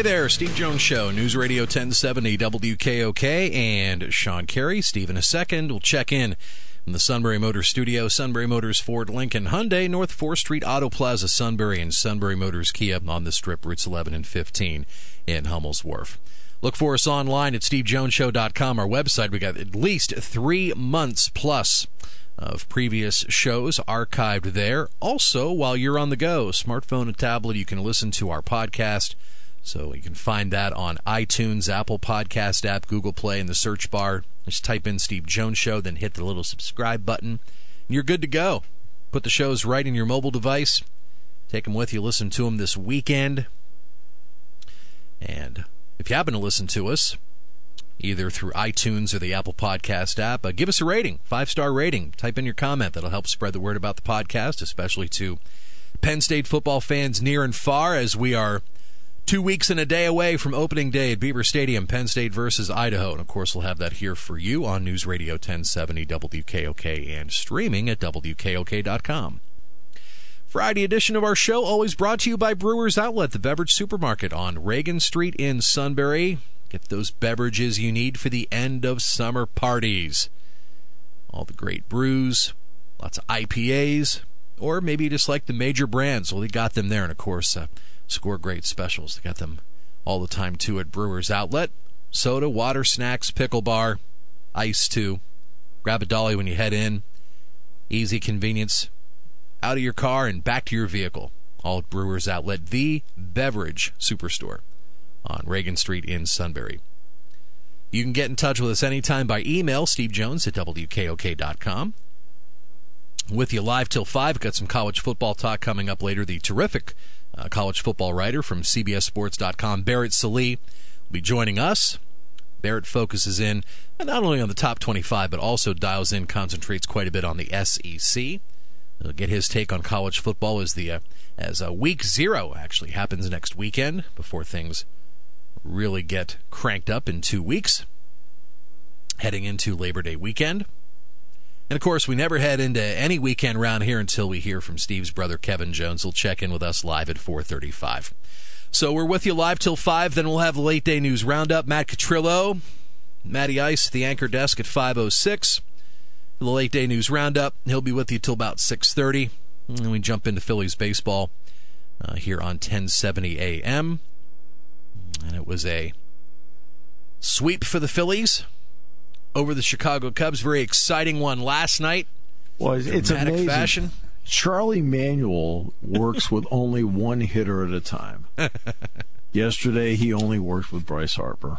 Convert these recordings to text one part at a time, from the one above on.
Hey there, Steve Jones Show, News Radio 1070 WKOK, and Sean Carey. Steve in a second. We'll check in in the Sunbury Motors Studio, Sunbury Motors Ford Lincoln Hyundai, North 4th Street Auto Plaza, Sunbury, and Sunbury Motors Kia on the strip routes 11 and 15 in Hummel's Wharf. Look for us online at stevejonesshow.com, our website. We got at least three months plus of previous shows archived there. Also, while you're on the go, smartphone and tablet, you can listen to our podcast so you can find that on iTunes, Apple Podcast app, Google Play in the search bar. Just type in Steve Jones Show, then hit the little subscribe button, and you're good to go. Put the shows right in your mobile device. Take them with you. Listen to them this weekend. And if you happen to listen to us, either through iTunes or the Apple Podcast app, uh, give us a rating, five star rating. Type in your comment. That'll help spread the word about the podcast, especially to Penn State football fans near and far, as we are Two weeks and a day away from opening day at Beaver Stadium, Penn State versus Idaho. And of course, we'll have that here for you on News Radio 1070 WKOK and streaming at WKOK.com. Friday edition of our show, always brought to you by Brewers Outlet, the beverage supermarket on Reagan Street in Sunbury. Get those beverages you need for the end of summer parties. All the great brews, lots of IPAs, or maybe you just like the major brands. Well, they got them there. And of course, uh, score great specials. They got them all the time too at Brewers Outlet. Soda, water, snacks, pickle bar, ice too. Grab a dolly when you head in. Easy convenience. Out of your car and back to your vehicle. All at Brewers Outlet, the beverage superstore on Reagan Street in Sunbury. You can get in touch with us anytime by email, Steve Jones at WKOK.com. With you live till 5. Got some college football talk coming up later. The terrific uh, college football writer from CBSSports.com, Barrett Sallee, will be joining us. Barrett focuses in not only on the top 25, but also dials in, concentrates quite a bit on the SEC. We'll get his take on college football as the uh, as uh, week zero actually happens next weekend before things really get cranked up in two weeks, heading into Labor Day weekend. And of course, we never head into any weekend round here until we hear from Steve's brother Kevin Jones. He'll check in with us live at 4:35. So we're with you live till five. Then we'll have the late day news roundup. Matt Catrillo, Matty Ice, the anchor desk at 5:06. The late day news roundup. He'll be with you till about 6:30. And we jump into Phillies baseball uh, here on 1070 AM. And it was a sweep for the Phillies over the Chicago Cubs. Very exciting one last night. Well, it's amazing. Fashion. Charlie Manuel works with only one hitter at a time. Yesterday, he only worked with Bryce Harper.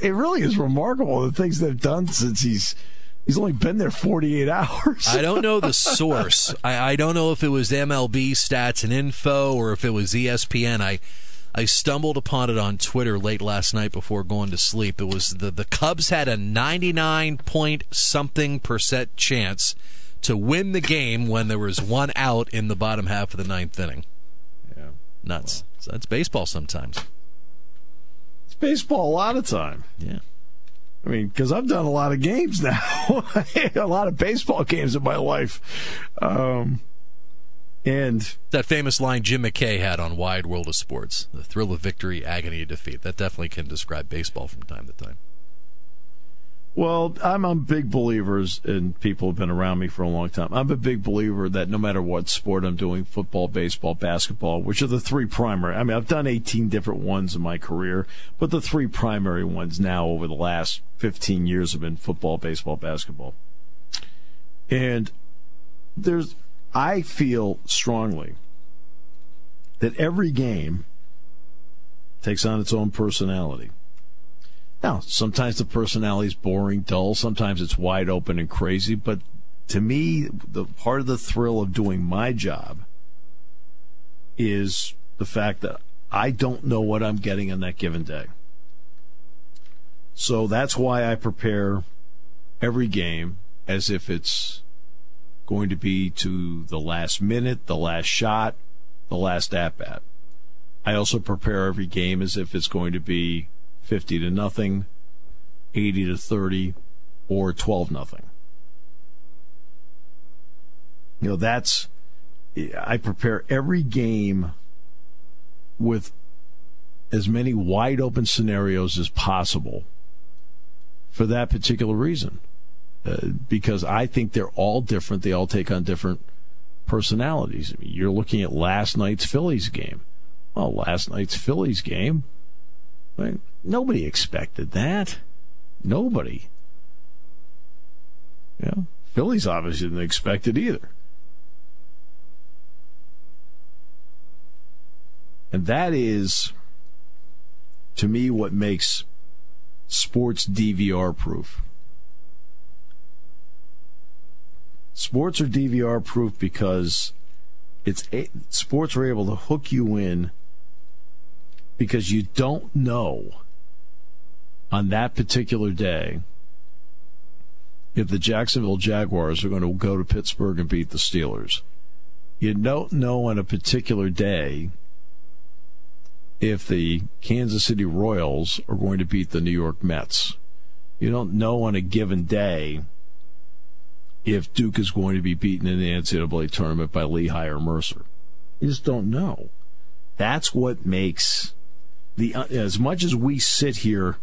It really is remarkable the things they've done since he's he's only been there 48 hours. I don't know the source. I, I don't know if it was MLB stats and info or if it was ESPN. I I stumbled upon it on Twitter late last night before going to sleep. It was the the Cubs had a 99 point something percent chance to win the game when there was one out in the bottom half of the ninth inning. Yeah, nuts. Well. So that's baseball sometimes. It's baseball a lot of time. Yeah. I mean, because I've done a lot of games now, a lot of baseball games in my life. Um, and that famous line Jim McKay had on Wide World of Sports the thrill of victory, agony of defeat. That definitely can describe baseball from time to time. Well, I'm a big believer, and people have been around me for a long time. I'm a big believer that no matter what sport I'm doing, football, baseball, basketball, which are the three primary. I mean, I've done 18 different ones in my career, but the three primary ones now over the last 15 years have been football, baseball, basketball. And there's, I feel strongly that every game takes on its own personality. Now, sometimes the personality is boring, dull. Sometimes it's wide open and crazy. But to me, the part of the thrill of doing my job is the fact that I don't know what I'm getting on that given day. So that's why I prepare every game as if it's going to be to the last minute, the last shot, the last at bat. I also prepare every game as if it's going to be 50 to nothing, 80 to 30, or 12 nothing. You know, that's, I prepare every game with as many wide open scenarios as possible for that particular reason. Because I think they're all different. They all take on different personalities. I mean, you're looking at last night's Phillies game. Well, last night's Phillies game, right? Nobody expected that. Nobody. Yeah. Phillies obviously didn't expect it either. And that is, to me, what makes sports DVR proof. Sports are DVR proof because it's sports are able to hook you in because you don't know on that particular day if the Jacksonville Jaguars are going to go to Pittsburgh and beat the Steelers. You don't know on a particular day if the Kansas City Royals are going to beat the New York Mets. You don't know on a given day if Duke is going to be beaten in the NCAA tournament by Lehigh or Mercer. You just don't know. That's what makes the uh, as much as we sit here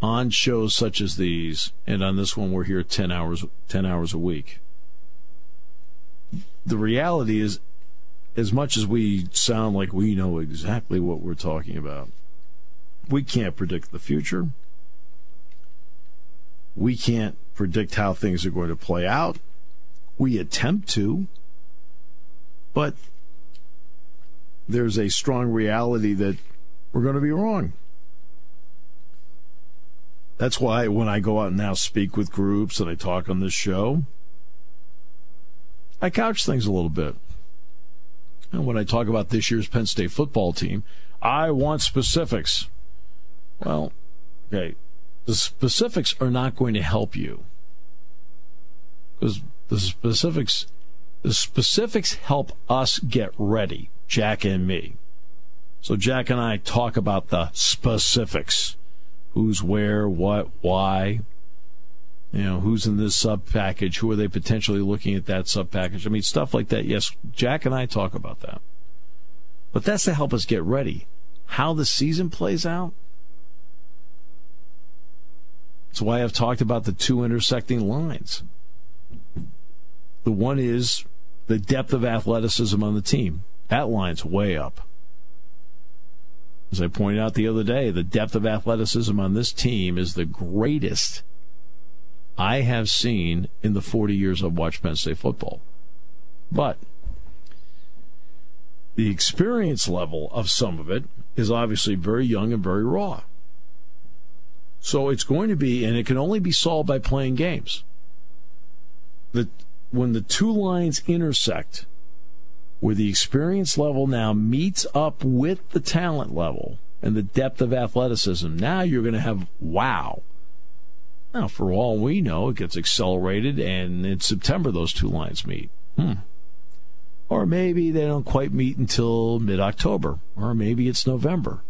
on shows such as these, and on this one we're here ten hours ten hours a week. The reality is, as much as we sound like we know exactly what we're talking about, we can't predict the future. We can't predict how things are going to play out. We attempt to, but there's a strong reality that we're going to be wrong. That's why when I go out and now speak with groups and I talk on this show, I couch things a little bit. And when I talk about this year's Penn State football team, I want specifics. Well, okay, the specifics are not going to help you because the specifics the specifics help us get ready, Jack and me. So Jack and I talk about the specifics who's where, what, why. You know, who's in this sub package? Who are they potentially looking at that sub package? I mean, stuff like that. Yes, Jack and I talk about that. But that's to help us get ready. How the season plays out. That's why I've talked about the two intersecting lines. The one is the depth of athleticism on the team. That line's way up. As I pointed out the other day, the depth of athleticism on this team is the greatest I have seen in the 40 years I've watched Penn State football. But the experience level of some of it is obviously very young and very raw. So it's going to be, and it can only be solved by playing games. The, when the two lines intersect, where the experience level now meets up with the talent level and the depth of athleticism, now you're going to have wow. Now, for all we know, it gets accelerated, and in September those two lines meet. Hmm. Or maybe they don't quite meet until mid October, or maybe it's November.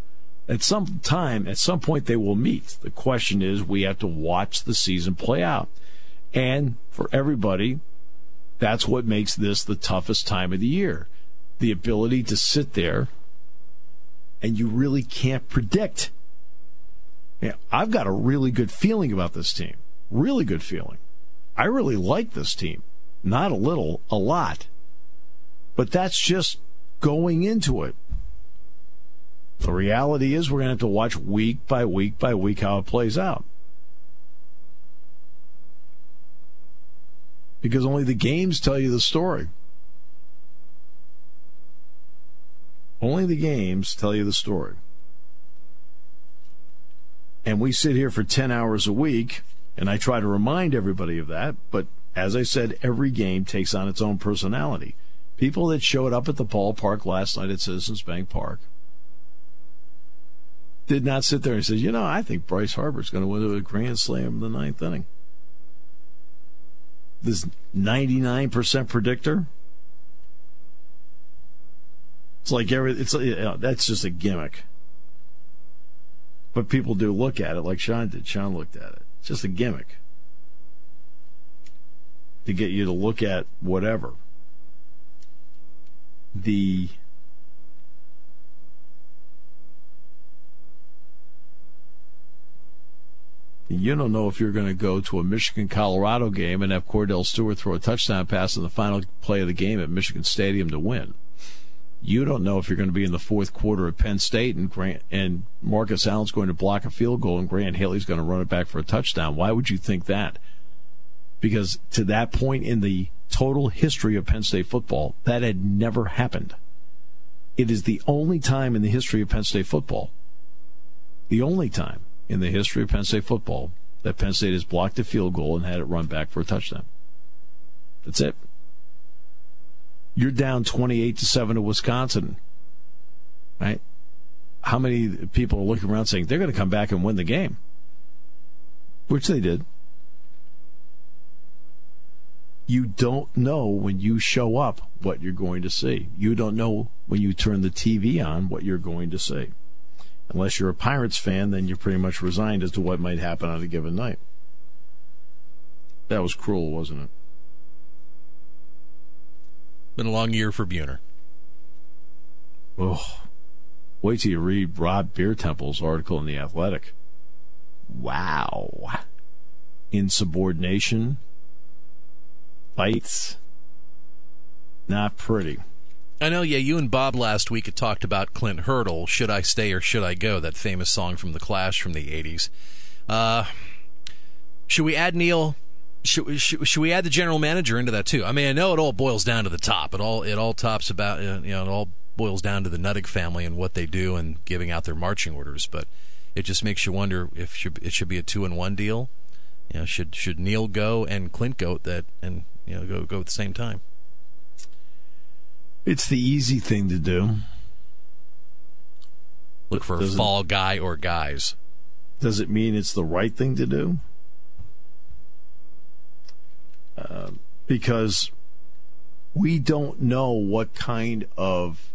At some time, at some point, they will meet. The question is, we have to watch the season play out. And for everybody, that's what makes this the toughest time of the year. The ability to sit there and you really can't predict. I've got a really good feeling about this team. Really good feeling. I really like this team. Not a little, a lot. But that's just going into it. The reality is we're going to have to watch week by week by week how it plays out. Because only the games tell you the story. Only the games tell you the story. And we sit here for 10 hours a week, and I try to remind everybody of that. But as I said, every game takes on its own personality. People that showed up at the ballpark last night at Citizens Bank Park did not sit there and say, you know, I think Bryce Harper's going to win a grand slam in the ninth inning. This 99% predictor. It's like every, it's you know, that's just a gimmick. But people do look at it like Sean did. Sean looked at it. It's just a gimmick to get you to look at whatever. The You don't know if you're going to go to a Michigan Colorado game and have Cordell Stewart throw a touchdown pass in the final play of the game at Michigan Stadium to win. You don't know if you're going to be in the fourth quarter at Penn State and Grant and Marcus Allen's going to block a field goal and Grant Haley's going to run it back for a touchdown. Why would you think that? Because to that point in the total history of Penn State football, that had never happened. It is the only time in the history of Penn State football, the only time in the history of Penn State football that Penn State has blocked a field goal and had it run back for a touchdown. That's it. You're down 28 to 7 to Wisconsin. Right? How many people are looking around saying they're going to come back and win the game? Which they did. You don't know when you show up what you're going to see. You don't know when you turn the TV on what you're going to see unless you're a Pirates fan, then you're pretty much resigned as to what might happen on a given night. That was cruel, wasn't it? Been a long year for Buhner. Oh, wait till you read Rob Biertempfel's article in The Athletic. Wow. Insubordination, fights, not pretty. I know, yeah, you and Bob last week had talked about Clint Hurdle, Should I Stay or Should I Go? That famous song from The Clash from the 80s. Uh, should we add Neil? Should, should, should, we add the general manager into that too? I mean, I know it all boils down to the top. It all it all tops about you know it all boils down to the Nutting family and what they do and giving out their marching orders. But it just makes you wonder if should, it should be a two and one deal. You know, should should Neil go and Clint go that and you know go go at the same time? It's the easy thing to do. Look for does a fall it, guy or guys. Does it mean it's the right thing to do? Uh, because we don't know what kind of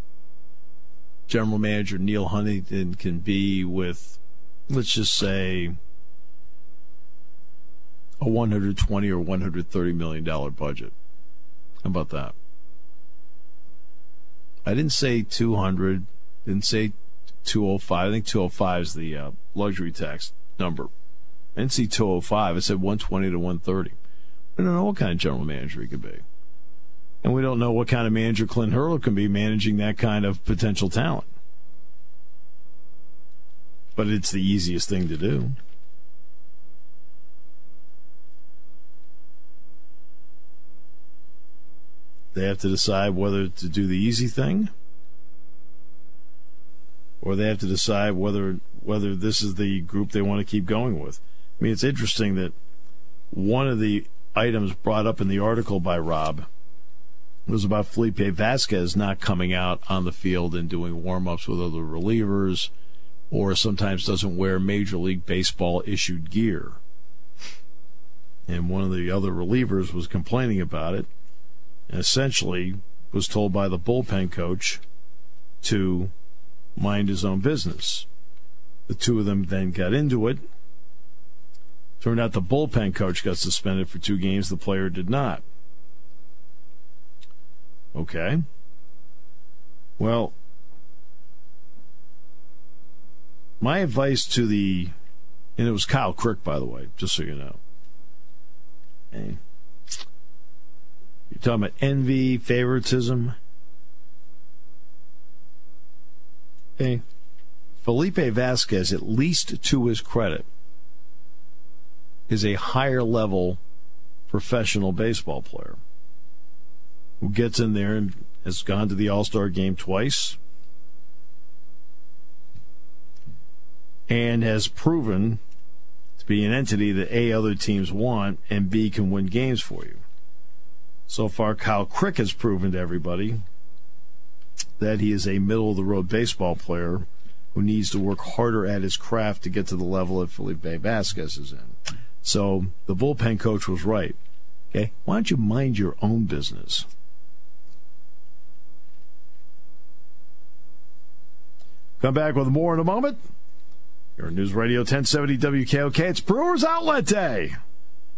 general manager Neil Huntington can be with, let's just say, a 120 or 130 million dollar budget. How about that? I didn't say 200, didn't say 205. I think 205 is the uh, luxury tax number. I didn't see 205. I said 120 to 130. We don't know what kind of general manager he could be. And we don't know what kind of manager Clint Hurdle can be managing that kind of potential talent. But it's the easiest thing to do. They have to decide whether to do the easy thing or they have to decide whether whether this is the group they want to keep going with. I mean, it's interesting that one of the items brought up in the article by Rob was about Felipe Vasquez not coming out on the field and doing warm ups with other relievers, or sometimes doesn't wear Major League Baseball issued gear. And one of the other relievers was complaining about it and essentially was told by the bullpen coach to mind his own business. The two of them then got into it. Turned out the bullpen coach got suspended for two games, the player did not. Okay. Well, my advice to the, and it was Kyle Crick, by the way, just so you know. You're talking about envy, favoritism. Okay. Felipe Vasquez, at least to his credit, is a higher level professional baseball player who gets in there and has gone to the All Star game twice and has proven to be an entity that A, other teams want, and B, can win games for you. So far, Kyle Crick has proven to everybody that he is a middle of the road baseball player who needs to work harder at his craft to get to the level that Felipe Vasquez is in. So the bullpen coach was right. Okay, why don't you mind your own business? Come back with more in a moment. Your News Radio 1070 WKOK. It's Brewers Outlet Day.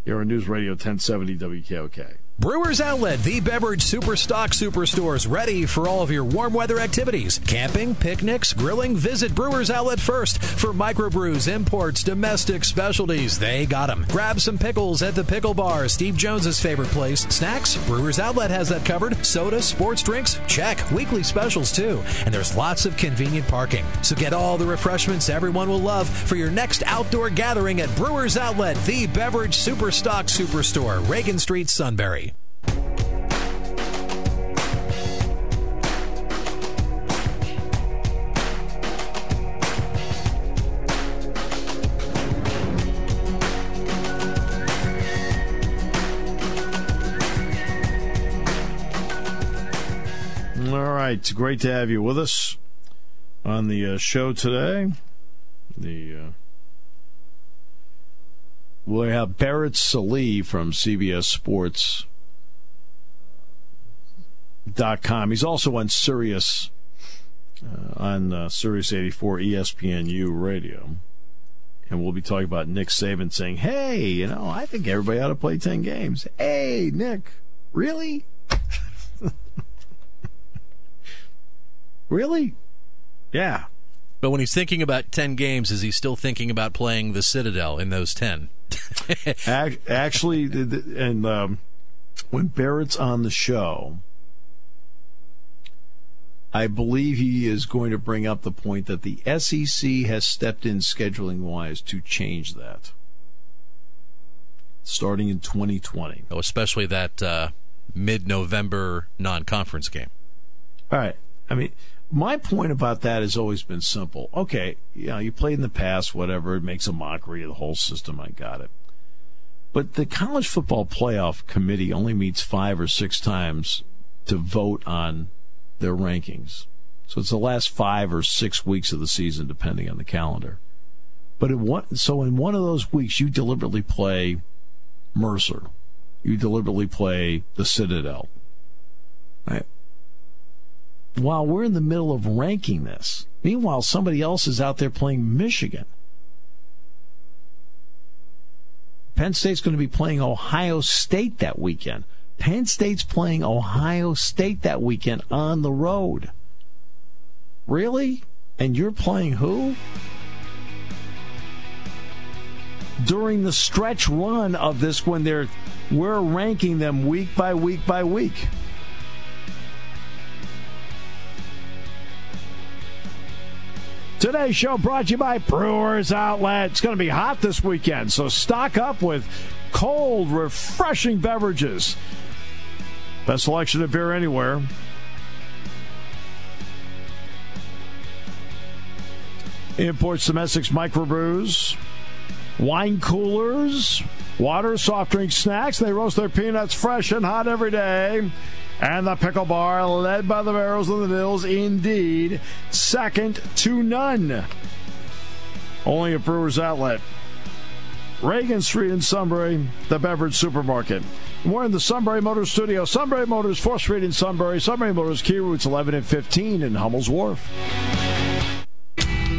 You're on News Radio 1070 WKOK. Brewers Outlet, the beverage superstock superstores, ready for all of your warm weather activities. Camping, picnics, grilling. Visit Brewers Outlet first for microbrews, imports, domestic specialties. They got them. Grab some pickles at the Pickle Bar, Steve Jones's favorite place. Snacks, Brewers Outlet has that covered. Soda, sports drinks, check. Weekly specials too. And there's lots of convenient parking. So get all the refreshments everyone will love for your next outdoor gathering at Brewers Outlet, the beverage superstock superstore, Reagan Street, Sunbury. Right, great to have you with us on the uh, show today. The uh, we'll have Barrett Sallee from CBS Sports dot com. He's also on Sirius uh, on uh, Sirius 84 ESPNU radio. And we'll be talking about Nick Saban saying, "Hey, you know, I think everybody ought to play 10 games." Hey, Nick, really? Really? Yeah. But when he's thinking about 10 games, is he still thinking about playing the Citadel in those 10? Actually, and um, when Barrett's on the show, I believe he is going to bring up the point that the SEC has stepped in scheduling wise to change that starting in 2020. Oh, especially that uh, mid November non conference game. All right. I mean, my point about that has always been simple. Okay, you know, you played in the past, whatever, it makes a mockery of the whole system. I got it. But the college football playoff committee only meets five or six times to vote on their rankings. So it's the last five or six weeks of the season, depending on the calendar. But in one, so in one of those weeks, you deliberately play Mercer. You deliberately play the Citadel. Right? While we're in the middle of ranking this, meanwhile, somebody else is out there playing Michigan. Penn State's going to be playing Ohio State that weekend. Penn State's playing Ohio State that weekend on the road. Really? And you're playing who? During the stretch run of this when they're we're ranking them week by week by week. Today's show brought to you by Brewers Outlet. It's going to be hot this weekend, so stock up with cold, refreshing beverages. Best selection of beer anywhere. Imports, domestics, microbrews, wine coolers, water, soft drink, snacks. They roast their peanuts fresh and hot every day. And the pickle bar, led by the barrels and the Bills, indeed, second to none. Only a Brewers Outlet. Reagan Street in Sunbury, the beverage supermarket. We're in the Sunbury Motors studio. Sunbury Motors, 4th Street in Sunbury. Sunbury Motors, Kia Routes 11 and 15 in Hummel's Wharf.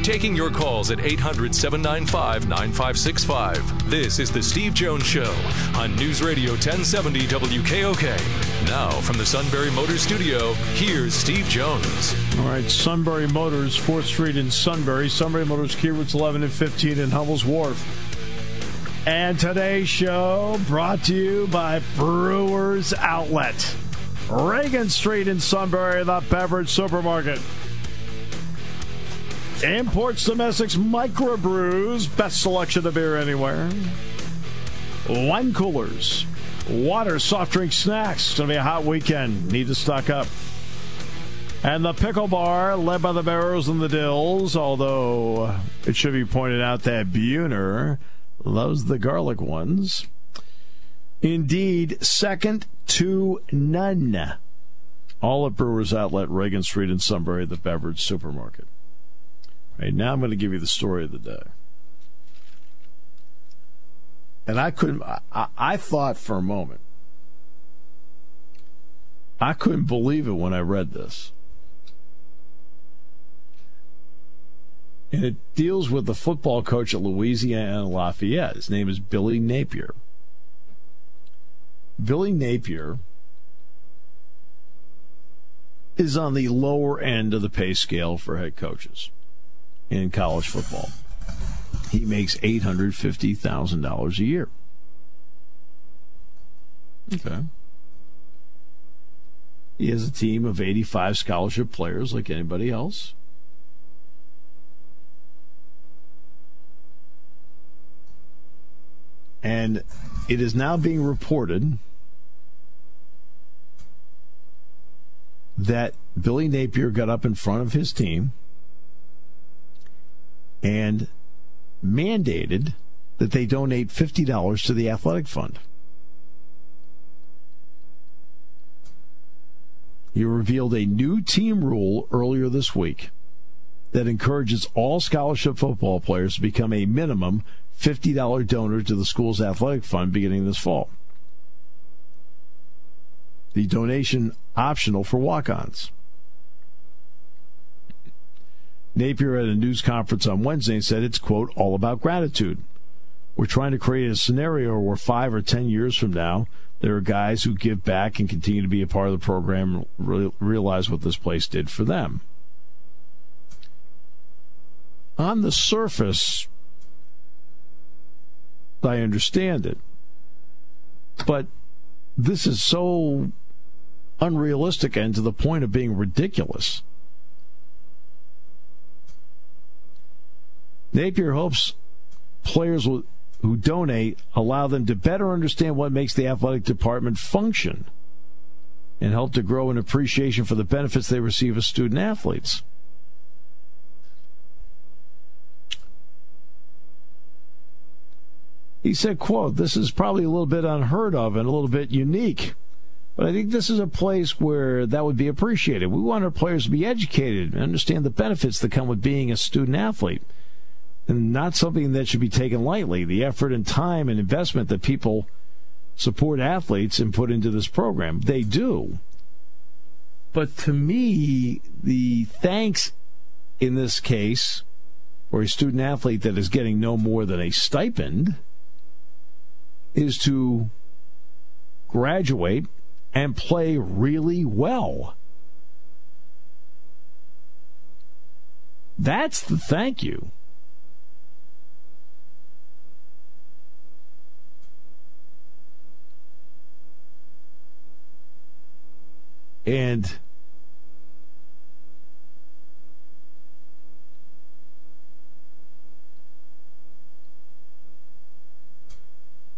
Taking your calls at 800 795 9565. This is The Steve Jones Show on News Radio 1070 WKOK. Now, from the Sunbury Motors Studio, here's Steve Jones. All right, Sunbury Motors, 4th Street in Sunbury. Sunbury Motors, Kia Routes 11 and 15 in Hummel's Wharf. And today's show brought to you by Brewers Outlet. Reagan Street in Sunbury, the beverage supermarket. Imports, domestics, microbrews, best selection of beer anywhere. Wine coolers, water, soft drink, snacks. It's going to be a hot weekend. Need to stock up. And the pickle bar, led by the Barrows and the Dills, although it should be pointed out that Buhner loves the garlic ones. Indeed, second to none. All at Brewers Outlet, Reagan Street in Sunbury, the beverage supermarket. Right now, I'm going to give you the story of the day. And I couldn't, I, I thought for a moment, I couldn't believe it when I read this. And it deals with the football coach at Louisiana Lafayette. His name is Billy Napier. Billy Napier is on the lower end of the pay scale for head coaches in college football. He makes $850,000 a year. Okay. He has a team of 85 scholarship players like anybody else. And it is now being reported that Billy Napier got up in front of his team and mandated that they donate $50 to the athletic fund. He revealed a new team rule earlier this week that encourages all scholarship football players to become a minimum $50 donor to the school's athletic fund beginning this fall. The donation optional for walk-ons. Napier at a news conference on Wednesday said it's, quote, all about gratitude. We're trying to create a scenario where five or ten years from now, there are guys who give back and continue to be a part of the program realize what this place did for them. On the surface, I understand it. But this is so unrealistic and to the point of being ridiculous. Napier hopes players will, who donate allow them to better understand what makes the athletic department function and help to grow an appreciation for the benefits they receive as student athletes. He said, quote, this is probably a little bit unheard of and a little bit unique. But I think this is a place where that would be appreciated. We want our players to be educated and understand the benefits that come with being a student athlete. And not something that should be taken lightly. The effort and time and investment that people support athletes and put into this program. They do. But to me, the thanks in this case for a student athlete that is getting no more than a stipend is to graduate and play really well. That's the thank you. And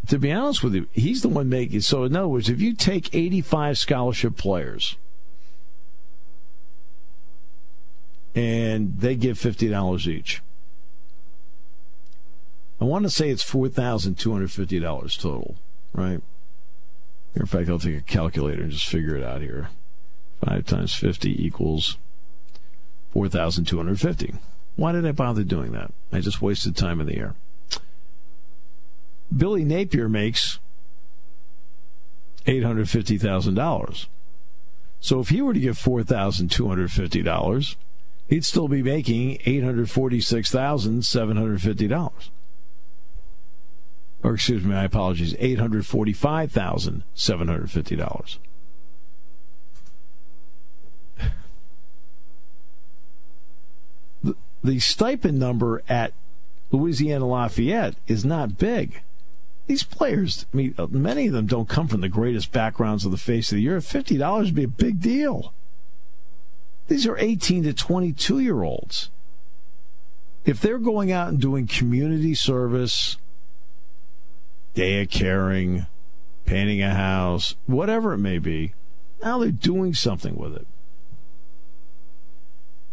to be honest with you, he's the one making. So, in other words, if you take 85 scholarship players and they give $50 each, I want to say it's $4,250 total, right? In fact, I'll take a calculator and just figure it out here. 5 times 50 equals 4,250. Why did I bother doing that? I just wasted time in the air. Billy Napier makes $850,000. So if he were to give $4,250, he'd still be making $846,750. Or excuse me, my apologies, $845,750. The stipend number at Louisiana Lafayette is not big. These players, I mean, uh, many of them don't come from the greatest backgrounds of the face of the earth. $50 would be a big deal. These are 18 to 22 year olds. If they're going out and doing community service, day of caring, painting a house, whatever it may be, now they're doing something with it.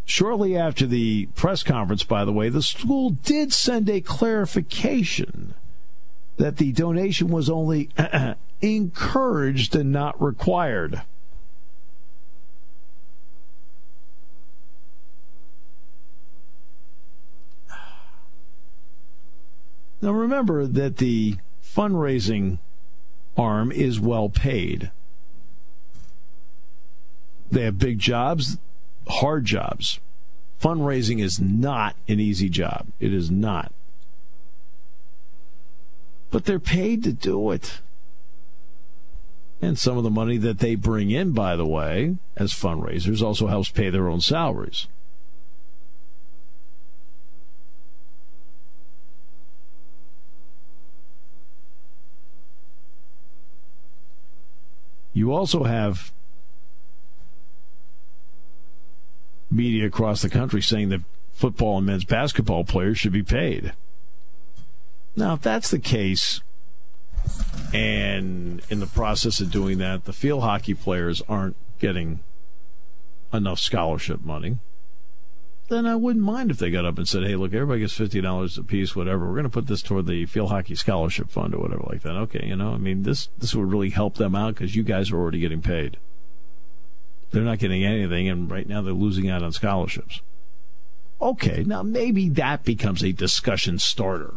Shortly after the press conference, by the way, the school did send a clarification that the donation was only encouraged and not required. Now remember that the fundraising arm is well paid. They have big jobs, hard jobs. Fundraising is not an easy job. It is not. But they're paid to do it. And some of the money that they bring in, by the way, as fundraisers, also helps pay their own salaries. You also have media across the country saying that football and men's basketball players should be paid. Now, if that's the case, and in the process of doing that, the field hockey players aren't getting enough scholarship money, then I wouldn't mind if they got up and said, "Hey, look, everybody gets fifty dollars a piece, whatever. We're going to put this toward the field hockey scholarship fund or whatever like that." Okay, you know, I mean, this this would really help them out because you guys are already getting paid. They're not getting anything, and right now they're losing out on scholarships. Okay, now maybe that becomes a discussion starter.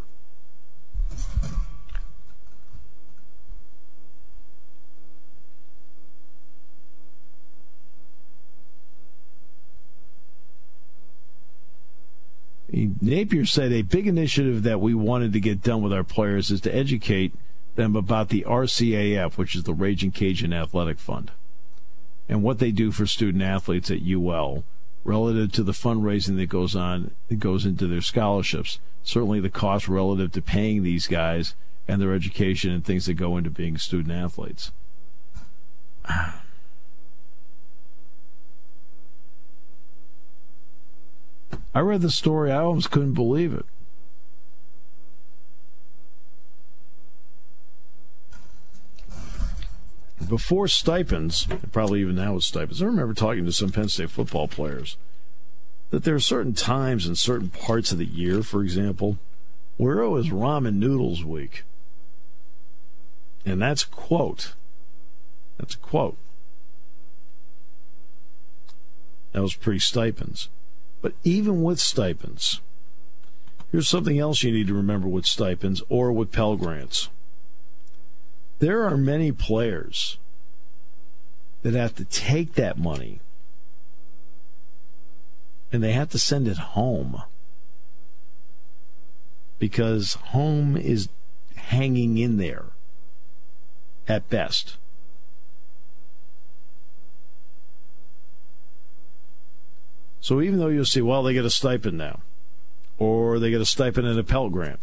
Napier said a big initiative that we wanted to get done with our players is to educate them about the RCAF, which is the Raging Cajun Athletic Fund, and what they do for student athletes at UL relative to the fundraising that goes on that goes into their scholarships. Certainly the cost relative to paying these guys and their education and things that go into being student athletes. I read the story, I almost couldn't believe it. Before stipends, and probably even now with stipends, I remember talking to some Penn State football players that there are certain times in certain parts of the year, for example, where it was ramen noodles week. And that's quote. That's a quote. That was pre stipends. But even with stipends, here's something else you need to remember with stipends or with Pell Grants. There are many players that have to take that money and they have to send it home because home is hanging in there at best. So even though you'll see, well, they get a stipend now, or they get a stipend and a Pell Grant,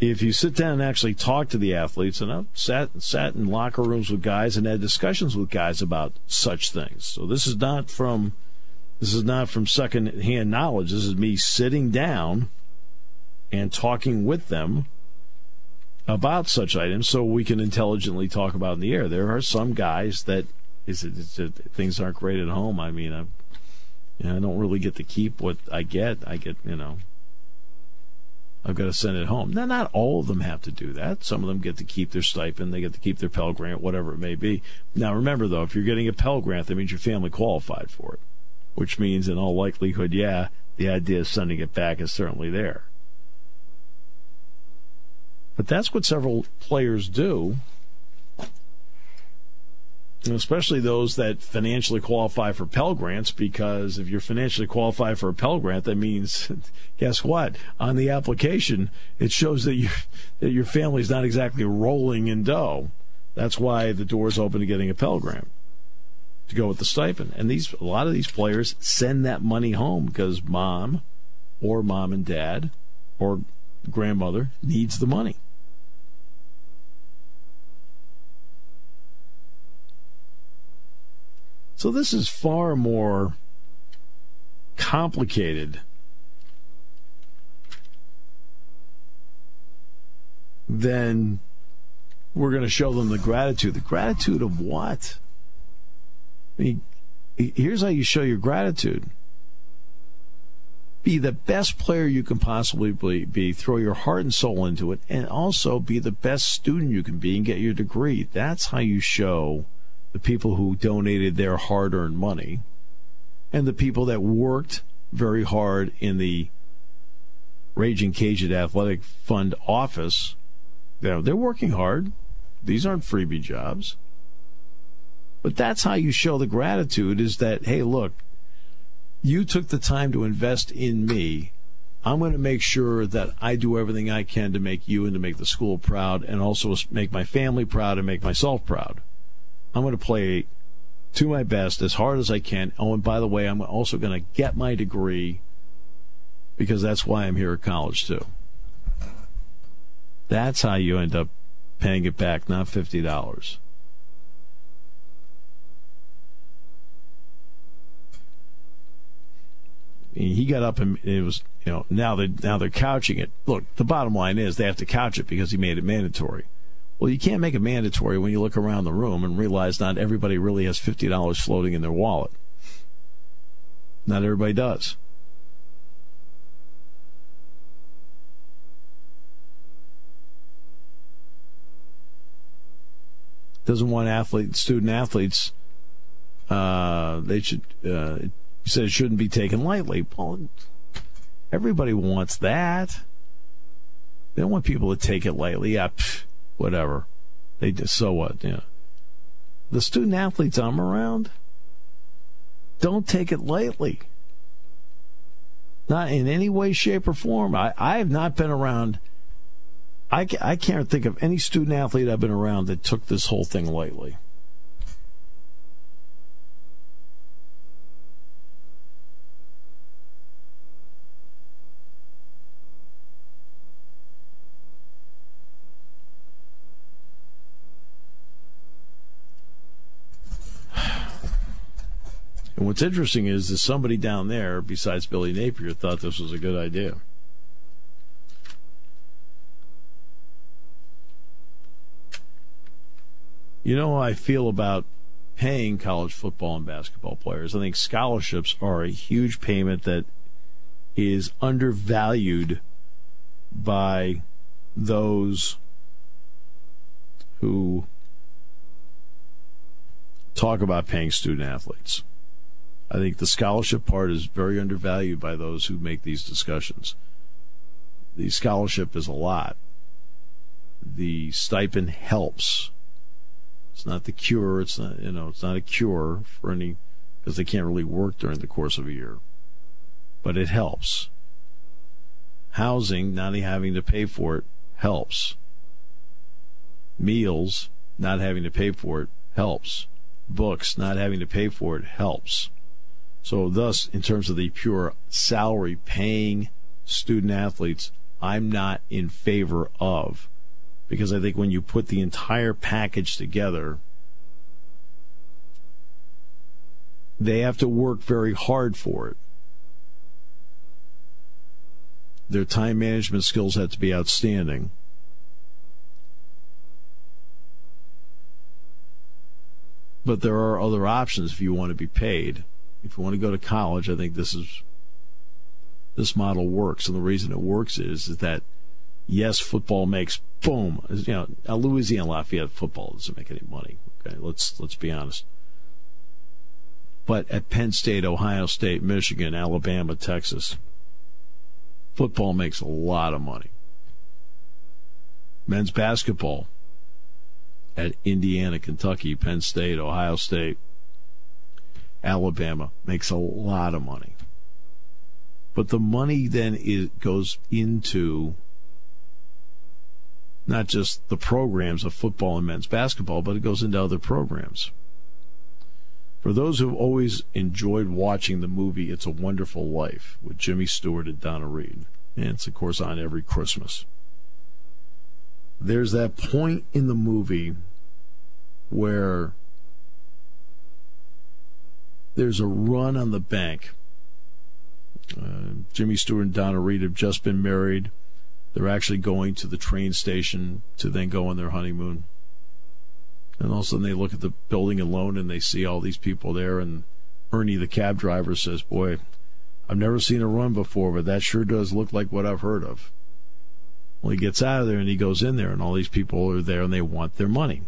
if you sit down and actually talk to the athletes, and I've sat sat in locker rooms with guys and had discussions with guys about such things. So this is not from this is not from second hand knowledge. This is me sitting down and talking with them about such items so we can intelligently talk about in the air. There are some guys that is it, it, things aren't great at home. I mean, I've you know, I don't really get to keep what I get. I get, you know, I've got to send it home. Now, not all of them have to do that. Some of them get to keep their stipend, they get to keep their Pell Grant, whatever it may be. Now, remember, though, if you're getting a Pell Grant, that means your family qualified for it, which means, in all likelihood, yeah, the idea of sending it back is certainly there. But that's what several players do and especially those that financially qualify for Pell Grants, because if you're financially qualified for a Pell Grant, that means, guess what? On the application, it shows that you that your family's not exactly rolling in dough. That's why the door's open to getting a Pell Grant to go with the stipend. And these a lot of these players send that money home because mom or mom and dad or grandmother needs the money. So this is far more complicated than we're going to show them the gratitude. The gratitude of what? I mean, here's how you show your gratitude be the best player you can possibly be, throw your heart and soul into it, and also be the best student you can be and get your degree. That's how you show the people who donated their hard earned money and the people that worked very hard in the Raging Cajun Athletic Fund office. You know, they're working hard. These aren't freebie jobs. But that's how you show the gratitude is that, hey, look, you took the time to invest in me. I'm going to make sure that I do everything I can to make you and to make the school proud and also make my family proud and make myself proud. I'm going to play to my best as hard as I can. Oh, and by the way, I'm also going to get my degree because that's why I'm here at college too. That's how you end up paying it back, not $50. he got up and it was you know now they're now they're couching it. Look, the bottom line is they have to couch it because he made it mandatory. Well, you can't make it mandatory when you look around the room and realize not everybody really has fifty dollars floating in their wallet. Not everybody does. Doesn't want athlete student athletes. Uh, they should. Uh, it shouldn't be taken lightly. Well, everybody wants that. They don't want people to take it lightly. Yeah, whatever. They just, so what? Yeah. The student athletes I'm around don't take it lightly. Not in any way, shape, or form. I, I have not been around. I, I can't think of any student athlete I've been around that took this whole thing lightly. What's interesting is that somebody down there, besides Billy Napier, thought this was a good idea. You know how I feel about paying college football and basketball players. I think scholarships are a huge payment that is undervalued by those who talk about paying student athletes. I think the scholarship part is very undervalued by those who make these discussions. The scholarship is a lot. The stipend helps. It's not the cure. It's not, you know, it's not a cure for any, because they can't really work during the course of a year. But it helps. Housing, not having to pay for it, helps. Meals, not having to pay for it, helps. Books, not having to pay for it, helps. So, thus, in terms of the pure salary paying student athletes, I'm not in favor of. Because I think when you put the entire package together, they have to work very hard for it. Their time management skills have to be outstanding. But there are other options if you want to be paid if you want to go to college, I think this is this model works, and the reason it works is, is that yes, football makes boom. You know, Louisiana Lafayette football doesn't make any money. Okay, let's let's be honest. But at Penn State, Ohio State, Michigan, Alabama, Texas, football makes a lot of money. Men's basketball at Indiana, Kentucky, Penn State, Ohio State, Alabama makes a lot of money. But the money then is, goes into not just the programs of football and men's basketball, but it goes into other programs. For those who've always enjoyed watching the movie It's a Wonderful Life with Jimmy Stewart and Donna Reed, and it's of course on every Christmas. There's that point in the movie where there's a run on the bank. Uh, Jimmy Stewart and Donna Reed have just been married. They're actually going to the train station to then go on their honeymoon. And all of a sudden they look at the building alone and they see all these people there. And Ernie, the cab driver, says, Boy, I've never seen a run before, but that sure does look like what I've heard of. Well, he gets out of there and he goes in there, and all these people are there and they want their money.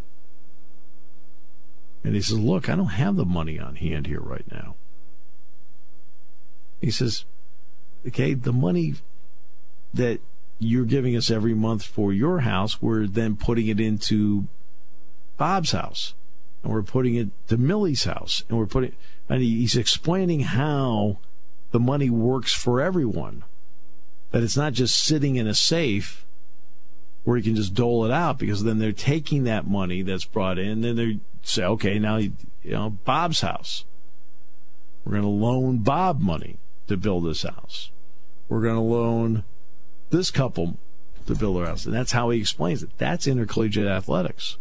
And he says, Look, I don't have the money on hand here right now. He says, Okay, the money that you're giving us every month for your house, we're then putting it into Bob's house. And we're putting it to Millie's house. And we're putting, and he's explaining how the money works for everyone. That it's not just sitting in a safe where you can just dole it out because then they're taking that money that's brought in, then they say, okay, now you know Bob's house. We're going to loan Bob money to build this house. We're going to loan this couple to build their house, and that's how he explains it. That's intercollegiate athletics.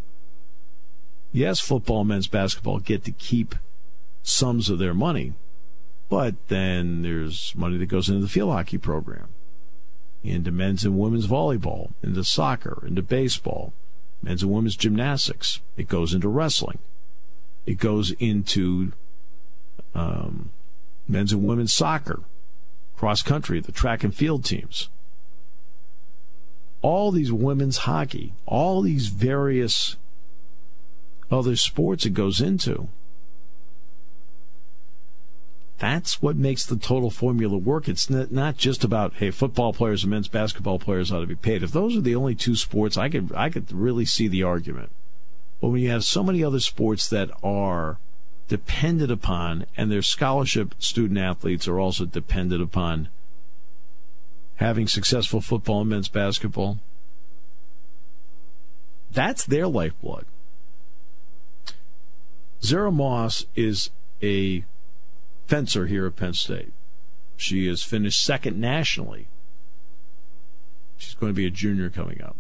Yes, football, men's basketball get to keep sums of their money, but then there's money that goes into the field hockey program into men's and women's volleyball, into soccer, into baseball, men's and women's gymnastics. It goes into wrestling. It goes into um, men's and women's soccer, cross country, the track and field teams. All these women's hockey, all these various other sports it goes into. That's what makes the total formula work. It's not just about hey, football players and men's basketball players ought to be paid. If those are the only two sports, I could I could really see the argument. But when you have so many other sports that are dependent upon, and their scholarship student athletes are also dependent upon having successful football and men's basketball, that's their lifeblood. Zara Moss is a fencer here at Penn State. She has finished second nationally. She's going to be a junior coming up.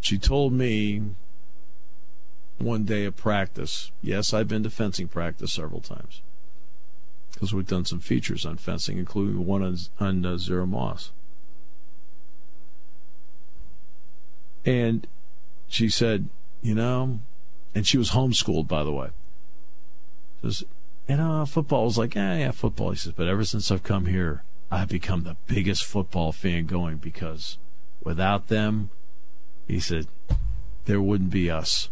She told me one day of practice. Yes, I've been to fencing practice several times because we've done some features on fencing, including one on, on uh, Zara Moss. And she said, you know, and she was homeschooled, by the way. Says, you uh, know, football was like, yeah, yeah, football. He says, but ever since I've come here, I've become the biggest football fan going because without them, he said, there wouldn't be us.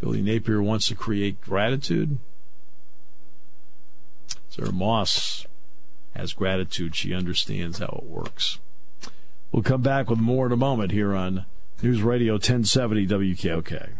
Billy Napier wants to create gratitude. Sarah Moss has gratitude. She understands how it works. We'll come back with more in a moment here on News Radio 1070 WKOK.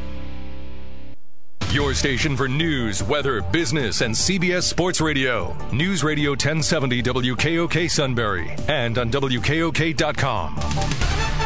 Your station for news, weather, business, and CBS Sports Radio. News Radio 1070 WKOK Sunbury and on WKOK.com.